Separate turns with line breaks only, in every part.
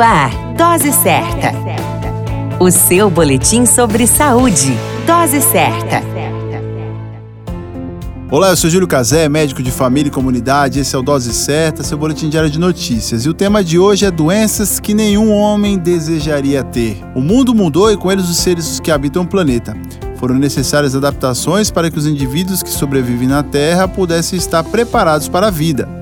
Ar, Dose Certa. O seu boletim sobre saúde. Dose Certa.
Olá, eu sou Júlio Cazé, médico de família e comunidade. Esse é o Dose Certa, seu boletim diário de notícias. E o tema de hoje é doenças que nenhum homem desejaria ter. O mundo mudou e com eles os seres que habitam o planeta. Foram necessárias adaptações para que os indivíduos que sobrevivem na Terra pudessem estar preparados para a vida.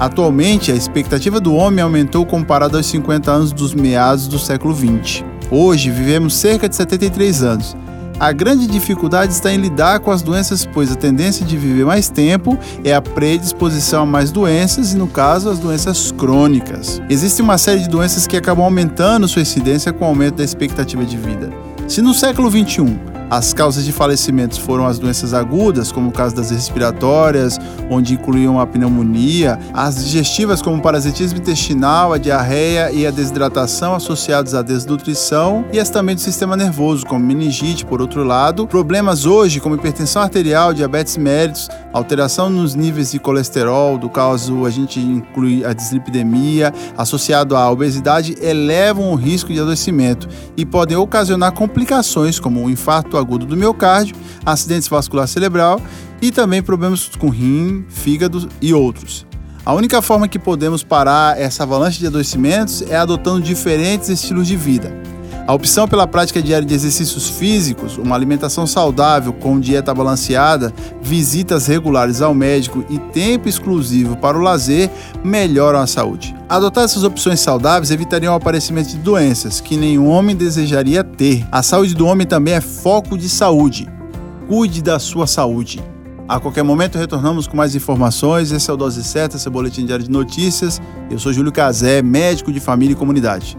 Atualmente, a expectativa do homem aumentou comparado aos 50 anos dos meados do século 20. Hoje, vivemos cerca de 73 anos. A grande dificuldade está em lidar com as doenças, pois a tendência de viver mais tempo é a predisposição a mais doenças e, no caso, as doenças crônicas. Existe uma série de doenças que acabam aumentando sua incidência com o aumento da expectativa de vida. Se no século 21 as causas de falecimentos foram as doenças agudas, como o caso das respiratórias, onde incluíam a pneumonia, as digestivas, como o parasitismo intestinal, a diarreia e a desidratação associados à desnutrição, e as também do sistema nervoso, como meningite, por outro lado. Problemas hoje, como hipertensão arterial, diabetes mellitus, alteração nos níveis de colesterol, do caso a gente inclui a dislipidemia, associado à obesidade, elevam o risco de adoecimento e podem ocasionar complicações como o infarto agudo do miocárdio, acidentes vascular cerebral e também problemas com rim, fígado e outros. A única forma que podemos parar essa avalanche de adoecimentos é adotando diferentes estilos de vida. A opção pela prática diária de exercícios físicos, uma alimentação saudável com dieta balanceada, visitas regulares ao médico e tempo exclusivo para o lazer melhoram a saúde. Adotar essas opções saudáveis evitaria o aparecimento de doenças que nenhum homem desejaria ter. A saúde do homem também é foco de saúde. Cuide da sua saúde. A qualquer momento retornamos com mais informações. Esse é o Dose Certa, seu boletim diário de notícias. Eu sou Júlio Cazé, médico de família e comunidade.